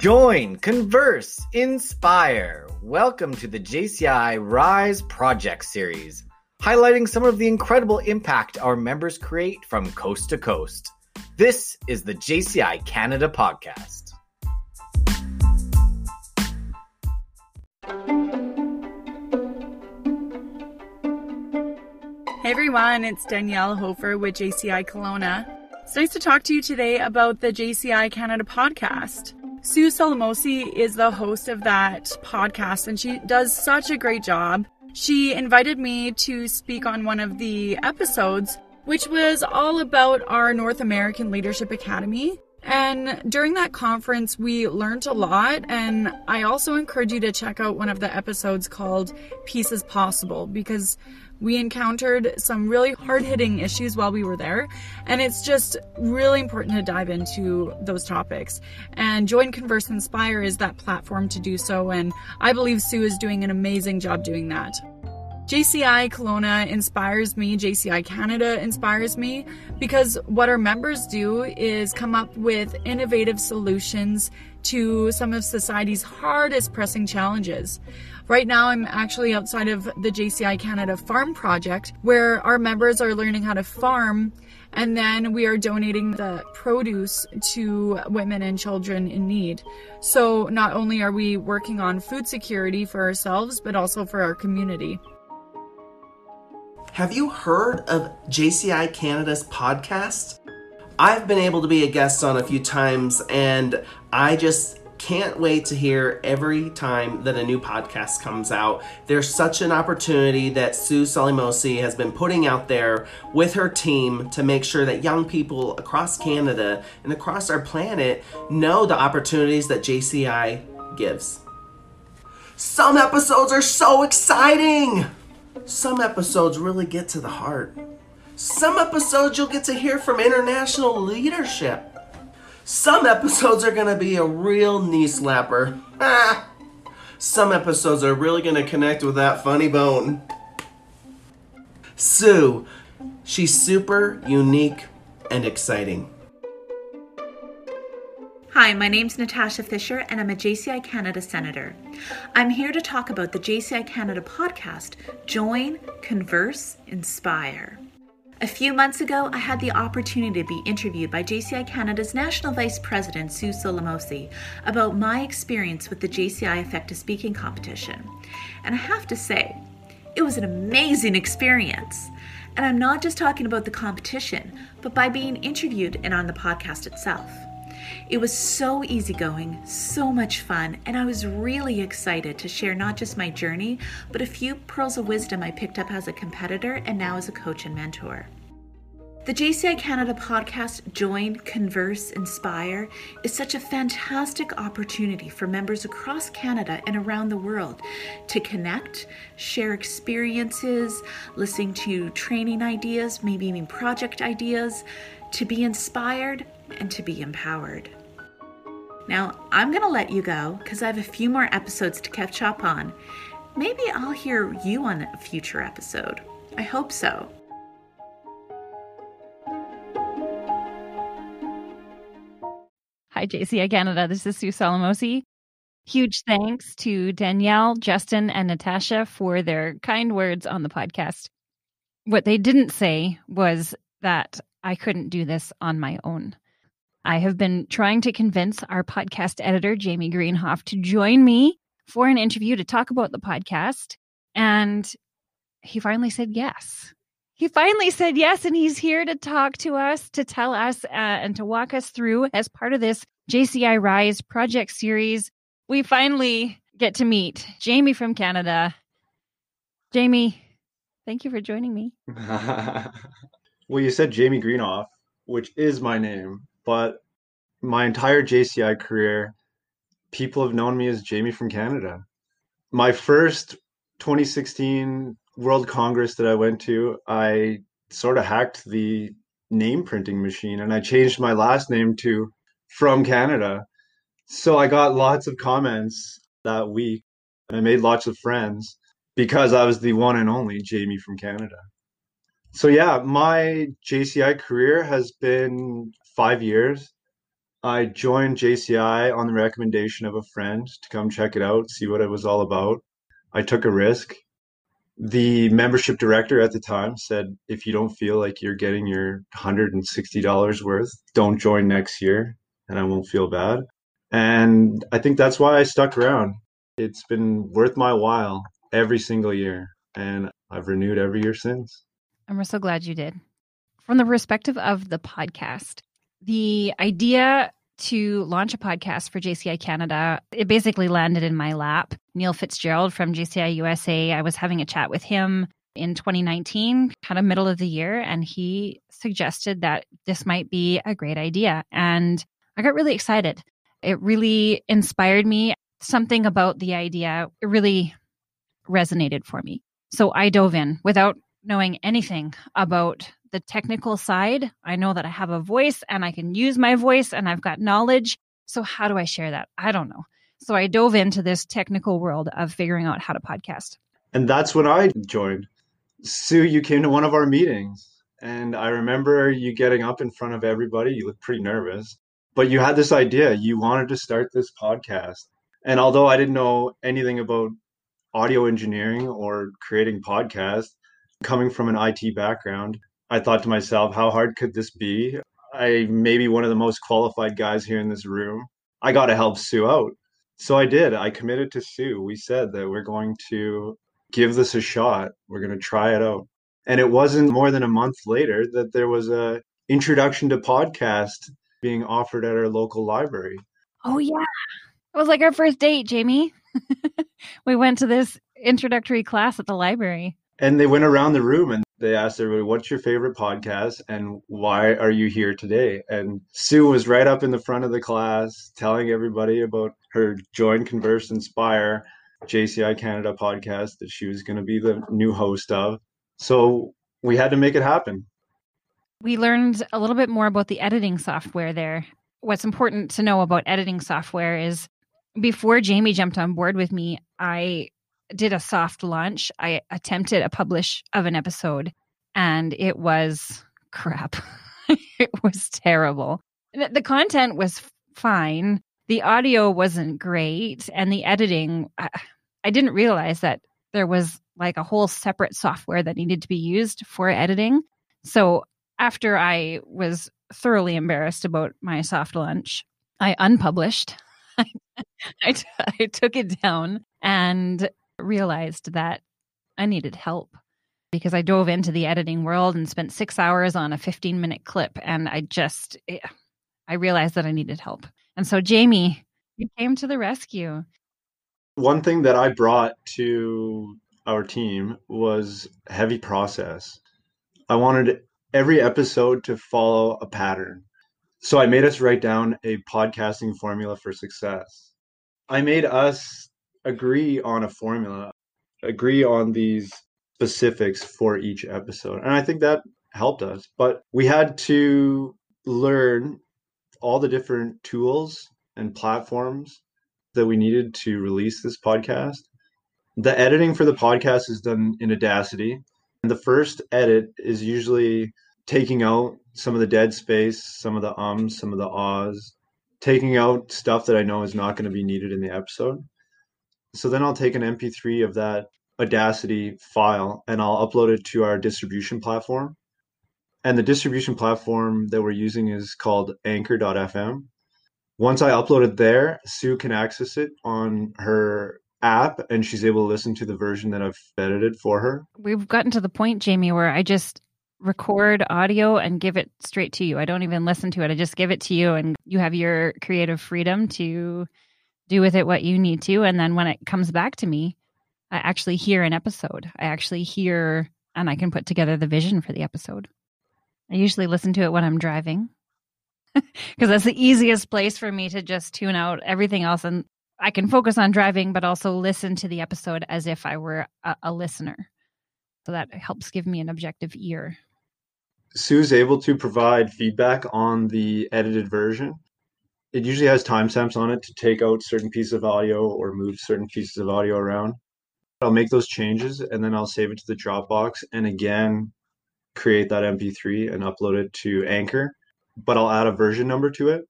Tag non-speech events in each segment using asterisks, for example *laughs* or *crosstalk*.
Join, converse, inspire. Welcome to the JCI Rise Project Series, highlighting some of the incredible impact our members create from coast to coast. This is the JCI Canada podcast. Hey everyone, it's Danielle Hofer with JCI Kelowna. It's nice to talk to you today about the JCI Canada podcast. Sue Salamosi is the host of that podcast and she does such a great job. She invited me to speak on one of the episodes, which was all about our North American Leadership Academy. And during that conference, we learned a lot. And I also encourage you to check out one of the episodes called Peace is Possible because we encountered some really hard hitting issues while we were there, and it's just really important to dive into those topics. And Join Converse Inspire is that platform to do so, and I believe Sue is doing an amazing job doing that. JCI Kelowna inspires me, JCI Canada inspires me because what our members do is come up with innovative solutions to some of society's hardest pressing challenges. Right now, I'm actually outside of the JCI Canada Farm Project where our members are learning how to farm and then we are donating the produce to women and children in need. So not only are we working on food security for ourselves, but also for our community. Have you heard of JCI Canada's podcast? I've been able to be a guest on a few times and I just can't wait to hear every time that a new podcast comes out. There's such an opportunity that Sue Salimosi has been putting out there with her team to make sure that young people across Canada and across our planet know the opportunities that JCI gives. Some episodes are so exciting! Some episodes really get to the heart. Some episodes you'll get to hear from international leadership. Some episodes are gonna be a real knee slapper. Ah. Some episodes are really gonna connect with that funny bone. Sue, she's super unique and exciting. Hi, my name's Natasha Fisher, and I'm a JCI Canada Senator. I'm here to talk about the JCI Canada podcast Join, Converse, Inspire. A few months ago, I had the opportunity to be interviewed by JCI Canada's National Vice President, Sue Solomosi, about my experience with the JCI Effective Speaking Competition. And I have to say, it was an amazing experience. And I'm not just talking about the competition, but by being interviewed and on the podcast itself. It was so easygoing, so much fun, and I was really excited to share not just my journey, but a few pearls of wisdom I picked up as a competitor and now as a coach and mentor. The JCI Canada podcast, Join, Converse, Inspire, is such a fantastic opportunity for members across Canada and around the world to connect, share experiences, listen to training ideas, maybe even project ideas, to be inspired and to be empowered. Now, I'm going to let you go because I have a few more episodes to catch up on. Maybe I'll hear you on a future episode. I hope so. Hi, JCI Canada. Uh, this is Sue Salamosi. Huge thanks to Danielle, Justin, and Natasha for their kind words on the podcast. What they didn't say was that I couldn't do this on my own. I have been trying to convince our podcast editor, Jamie Greenhoff, to join me for an interview to talk about the podcast. And he finally said yes. He finally said yes, and he's here to talk to us, to tell us, uh, and to walk us through as part of this JCI Rise project series. We finally get to meet Jamie from Canada. Jamie, thank you for joining me. *laughs* well, you said Jamie Greenhoff, which is my name but my entire JCI career, people have known me as Jamie from Canada. My first 2016 World Congress that I went to, I sort of hacked the name printing machine and I changed my last name to from Canada. So I got lots of comments that week and I made lots of friends because I was the one and only Jamie from Canada. So yeah, my JCI career has been five years. I joined JCI on the recommendation of a friend to come check it out, see what it was all about. I took a risk. The membership director at the time said, if you don't feel like you're getting your $160 worth, don't join next year and I won't feel bad. And I think that's why I stuck around. It's been worth my while every single year, and I've renewed every year since. And we're so glad you did. From the perspective of the podcast, the idea to launch a podcast for JCI Canada, it basically landed in my lap. Neil Fitzgerald from JCI USA, I was having a chat with him in 2019, kind of middle of the year, and he suggested that this might be a great idea. And I got really excited. It really inspired me. Something about the idea, it really resonated for me. So I dove in without knowing anything about the technical side. I know that I have a voice and I can use my voice and I've got knowledge. So how do I share that? I don't know. So I dove into this technical world of figuring out how to podcast. And that's when I joined. Sue, you came to one of our meetings and I remember you getting up in front of everybody. You looked pretty nervous, but you had this idea. You wanted to start this podcast. And although I didn't know anything about audio engineering or creating podcasts, coming from an IT background, I thought to myself, how hard could this be? I may be one of the most qualified guys here in this room. I got to help Sue out. So I did. I committed to Sue. We said that we're going to give this a shot. We're going to try it out. And it wasn't more than a month later that there was a introduction to podcast being offered at our local library. Oh yeah. It was like our first date, Jamie. *laughs* we went to this introductory class at the library. And they went around the room and they asked everybody, What's your favorite podcast and why are you here today? And Sue was right up in the front of the class telling everybody about her Join, Converse, Inspire JCI Canada podcast that she was going to be the new host of. So we had to make it happen. We learned a little bit more about the editing software there. What's important to know about editing software is before Jamie jumped on board with me, I did a soft launch. I attempted a publish of an episode and it was crap. *laughs* it was terrible. The content was fine. The audio wasn't great. And the editing, I, I didn't realize that there was like a whole separate software that needed to be used for editing. So after I was thoroughly embarrassed about my soft launch, I unpublished. *laughs* I, took it down and realized that I needed help because I dove into the editing world and spent six hours on a 15 minute clip. And I just, eh, I realized that I needed help. And so, Jamie, came to the rescue. One thing that I brought to our team was heavy process. I wanted every episode to follow a pattern. So I made us write down a podcasting formula for success. I made us agree on a formula, agree on these specifics for each episode. And I think that helped us. But we had to learn all the different tools and platforms that we needed to release this podcast. The editing for the podcast is done in Audacity. And the first edit is usually taking out some of the dead space, some of the ums, some of the ahs, taking out stuff that I know is not going to be needed in the episode. So then I'll take an MP3 of that Audacity file and I'll upload it to our distribution platform. And the distribution platform that we're using is called anchor.fm. Once I upload it there, Sue can access it on her app and she's able to listen to the version that I've edited for her. We've gotten to the point, Jamie, where I just record audio and give it straight to you. I don't even listen to it. I just give it to you and you have your creative freedom to do with it what you need to. And then when it comes back to me, I actually hear an episode. I actually hear and I can put together the vision for the episode. I usually listen to it when I'm driving *laughs* because that's the easiest place for me to just tune out everything else and I can focus on driving, but also listen to the episode as if I were a, a listener. So that helps give me an objective ear. Sue's able to provide feedback on the edited version. It usually has timestamps on it to take out certain pieces of audio or move certain pieces of audio around. I'll make those changes and then I'll save it to the Dropbox and again create that MP3 and upload it to Anchor. But I'll add a version number to it.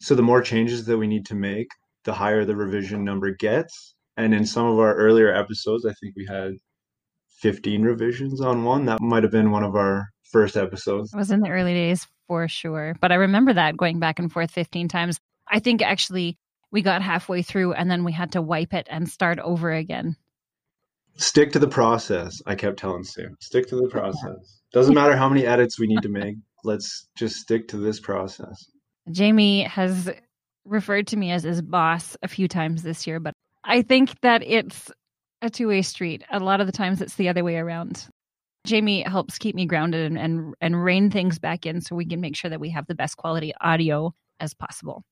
So the more changes that we need to make, the higher the revision number gets. And in some of our earlier episodes, I think we had 15 revisions on one. That might have been one of our first episodes. It was in the early days for sure. But I remember that going back and forth 15 times. I think actually we got halfway through and then we had to wipe it and start over again. Stick to the process, I kept telling Sue. Stick to the process. Doesn't matter how many edits we need to make. Let's just stick to this process. Jamie has referred to me as his boss a few times this year, but I think that it's a two way street. A lot of the times it's the other way around. Jamie helps keep me grounded and, and, and rein things back in so we can make sure that we have the best quality audio as possible.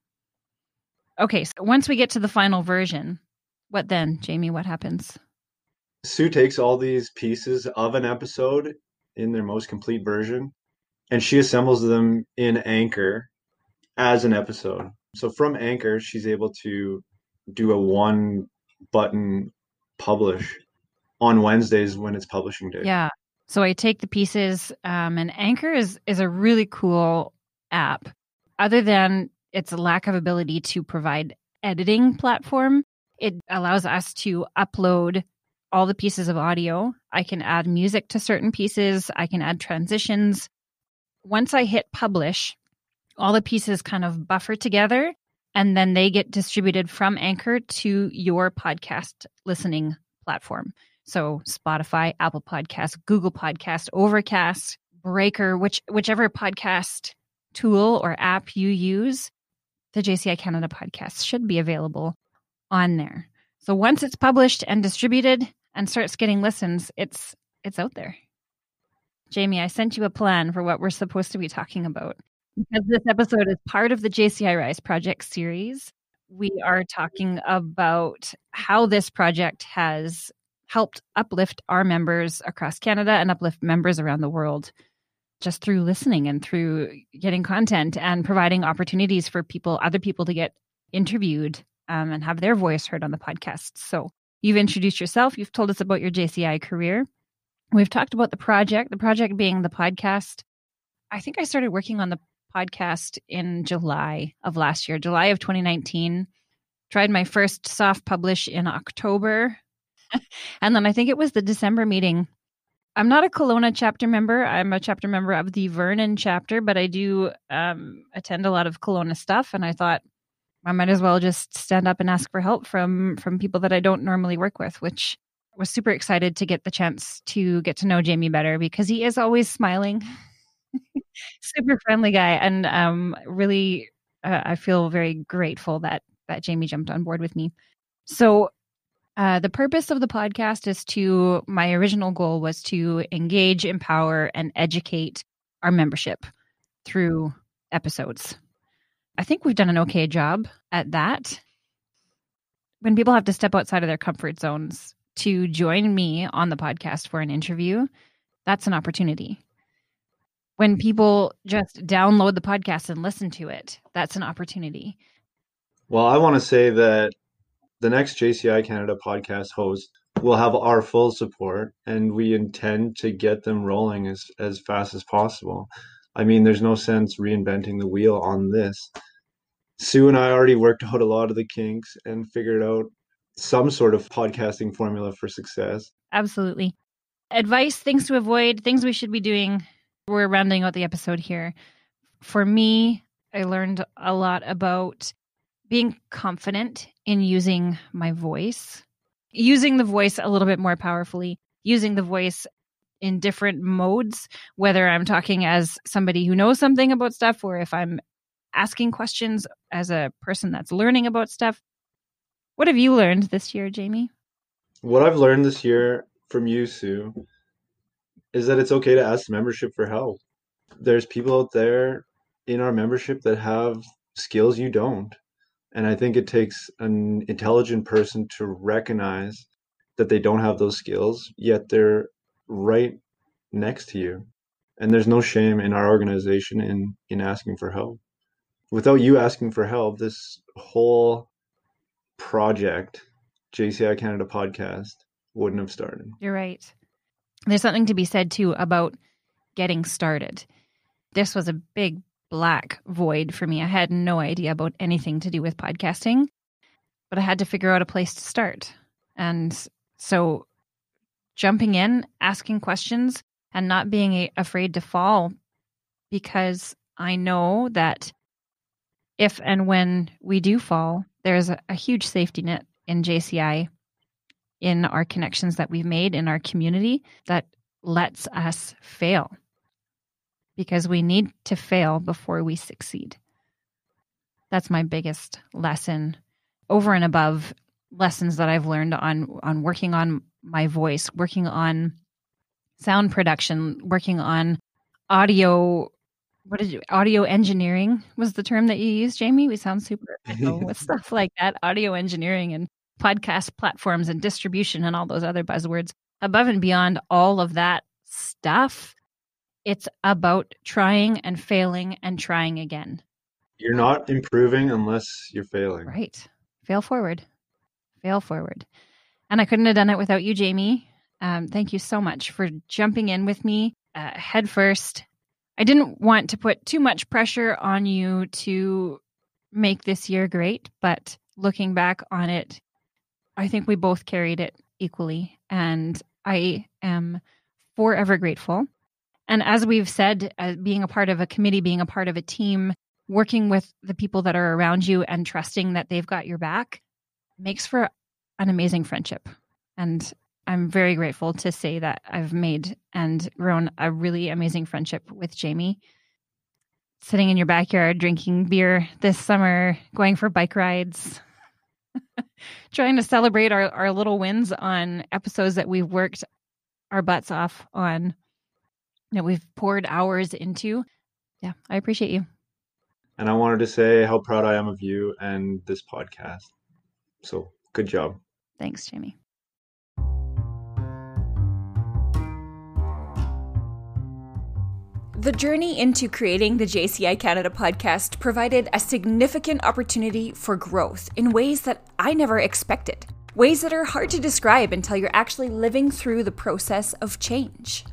Okay, so once we get to the final version, what then, Jamie? What happens? Sue takes all these pieces of an episode in their most complete version and she assembles them in Anchor as an episode. So from Anchor, she's able to do a one button publish on Wednesdays when it's publishing day. Yeah. So I take the pieces, um, and Anchor is is a really cool app. Other than its lack of ability to provide editing platform, it allows us to upload all the pieces of audio. I can add music to certain pieces. I can add transitions. Once I hit publish, all the pieces kind of buffer together and then they get distributed from Anchor to your podcast listening platform. So Spotify, Apple Podcast, Google Podcast, Overcast, Breaker, which whichever podcast tool or app you use, the JCI Canada podcast should be available on there. So once it's published and distributed and starts getting listens, it's it's out there. Jamie, I sent you a plan for what we're supposed to be talking about. Because this episode is part of the JCI Rise Project series, we are talking about how this project has helped uplift our members across Canada and uplift members around the world just through listening and through getting content and providing opportunities for people, other people to get interviewed um, and have their voice heard on the podcast. So you've introduced yourself, you've told us about your JCI career. We've talked about the project, the project being the podcast. I think I started working on the podcast in July of last year, July of 2019. Tried my first soft publish in October. *laughs* and then I think it was the December meeting. I'm not a Kelowna chapter member. I'm a chapter member of the Vernon chapter, but I do um, attend a lot of Kelowna stuff. And I thought I might as well just stand up and ask for help from from people that I don't normally work with, which was super excited to get the chance to get to know Jamie better because he is always smiling. *laughs* super friendly guy and um really uh, i feel very grateful that that jamie jumped on board with me so uh, the purpose of the podcast is to my original goal was to engage empower and educate our membership through episodes. I think we've done an okay job at that. When people have to step outside of their comfort zones to join me on the podcast for an interview that's an opportunity. When people just download the podcast and listen to it, that's an opportunity. Well, I want to say that the next JCI Canada podcast host will have our full support and we intend to get them rolling as, as fast as possible. I mean, there's no sense reinventing the wheel on this. Sue and I already worked out a lot of the kinks and figured out some sort of podcasting formula for success. Absolutely. Advice, things to avoid, things we should be doing we're rounding out the episode here. For me, I learned a lot about being confident in using my voice, using the voice a little bit more powerfully, using the voice in different modes, whether I'm talking as somebody who knows something about stuff or if I'm asking questions as a person that's learning about stuff. What have you learned this year, Jamie? What I've learned this year from you, Sue, is that it's okay to ask membership for help. There's people out there in our membership that have skills you don't. And I think it takes an intelligent person to recognize that they don't have those skills, yet they're right next to you. And there's no shame in our organization in, in asking for help. Without you asking for help, this whole project, JCI Canada podcast, wouldn't have started. You're right there's something to be said too about getting started. This was a big, black void for me. I had no idea about anything to do with podcasting, but I had to figure out a place to start. And so jumping in, asking questions, and not being a- afraid to fall because I know that if and when we do fall, there's a, a huge safety net in JCI in our connections that we've made in our community that lets us fail because we need to fail before we succeed. That's my biggest lesson over and above lessons that I've learned on on working on my voice, working on sound production, working on audio what did you audio engineering was the term that you used, Jamie? We sound super *laughs* with stuff like that, audio engineering and podcast platforms and distribution and all those other buzzwords. Above and beyond all of that stuff, it's about trying and failing and trying again. You're not improving unless you're failing. Right. Fail forward. Fail forward. And I couldn't have done it without you, Jamie. Um, thank you so much for jumping in with me uh, head first. I didn't want to put too much pressure on you to make this year great, but looking back on it, I think we both carried it equally. And I am forever grateful. And as we've said, uh, being a part of a committee, being a part of a team, working with the people that are around you and trusting that they've got your back makes for an amazing friendship. And I'm very grateful to say that I've made and grown a really amazing friendship with Jamie. Sitting in your backyard, drinking beer this summer, going for bike rides, *laughs* trying to celebrate our, our little wins on episodes that we've worked our butts off on, that we've poured hours into. Yeah, I appreciate you. And I wanted to say how proud I am of you and this podcast. So good job. Thanks, Jamie. The journey into creating the JCI Canada podcast provided a significant opportunity for growth in ways that I never expected. Ways that are hard to describe until you're actually living through the process of change.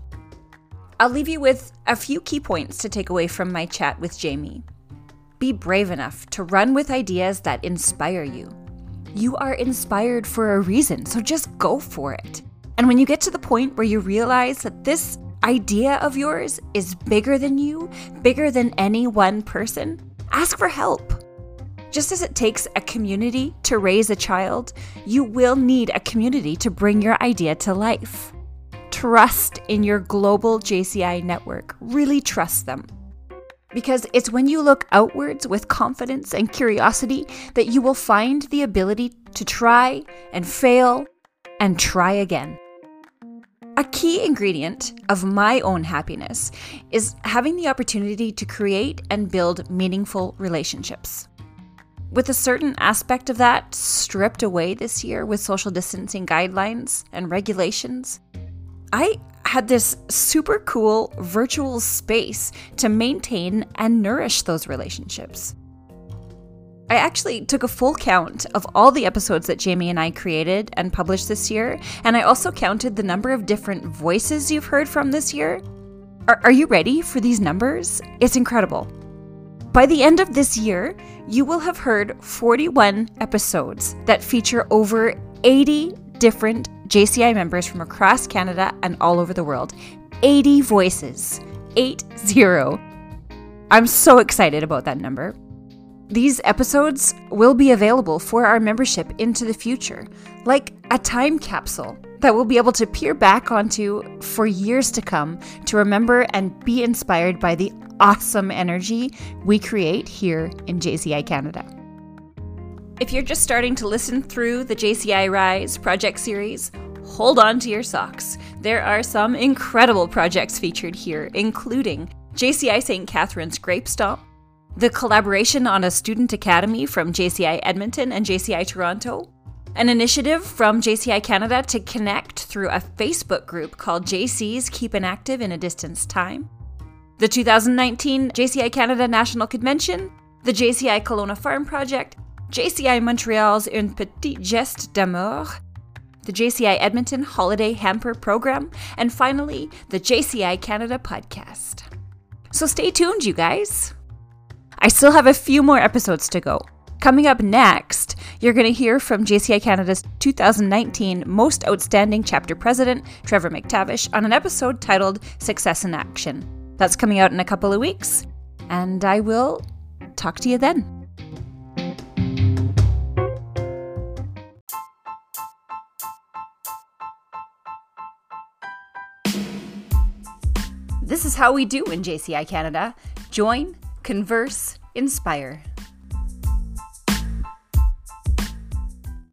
I'll leave you with a few key points to take away from my chat with Jamie. Be brave enough to run with ideas that inspire you. You are inspired for a reason, so just go for it. And when you get to the point where you realize that this idea of yours is bigger than you, bigger than any one person, ask for help. Just as it takes a community to raise a child, you will need a community to bring your idea to life. Trust in your global JCI network. Really trust them. Because it's when you look outwards with confidence and curiosity that you will find the ability to try and fail and try again. A key ingredient of my own happiness is having the opportunity to create and build meaningful relationships. With a certain aspect of that stripped away this year with social distancing guidelines and regulations, I had this super cool virtual space to maintain and nourish those relationships. I actually took a full count of all the episodes that Jamie and I created and published this year, and I also counted the number of different voices you've heard from this year. Are, are you ready for these numbers? It's incredible. By the end of this year, you will have heard 41 episodes that feature over 80 different JCI members from across Canada and all over the world. 80 voices. 8 0. I'm so excited about that number. These episodes will be available for our membership into the future, like a time capsule that we'll be able to peer back onto for years to come to remember and be inspired by the awesome energy we create here in JCI Canada. If you're just starting to listen through the JCI Rise project series, hold on to your socks. There are some incredible projects featured here, including JCI St. Catharines Grape Stomp, the collaboration on a student academy from JCI Edmonton and JCI Toronto, an initiative from JCI Canada to connect through a Facebook group called JC's Keeping Active in a Distance Time, the 2019 JCI Canada National Convention, the JCI Kelowna Farm Project, JCI Montreal's Un Petit Geste d'Amour, the JCI Edmonton Holiday Hamper Program, and finally, the JCI Canada podcast. So stay tuned, you guys. I still have a few more episodes to go. Coming up next, you're going to hear from JCI Canada's 2019 Most Outstanding Chapter President, Trevor McTavish, on an episode titled Success in Action. That's coming out in a couple of weeks, and I will talk to you then. This is how we do in JCI Canada join, converse, inspire.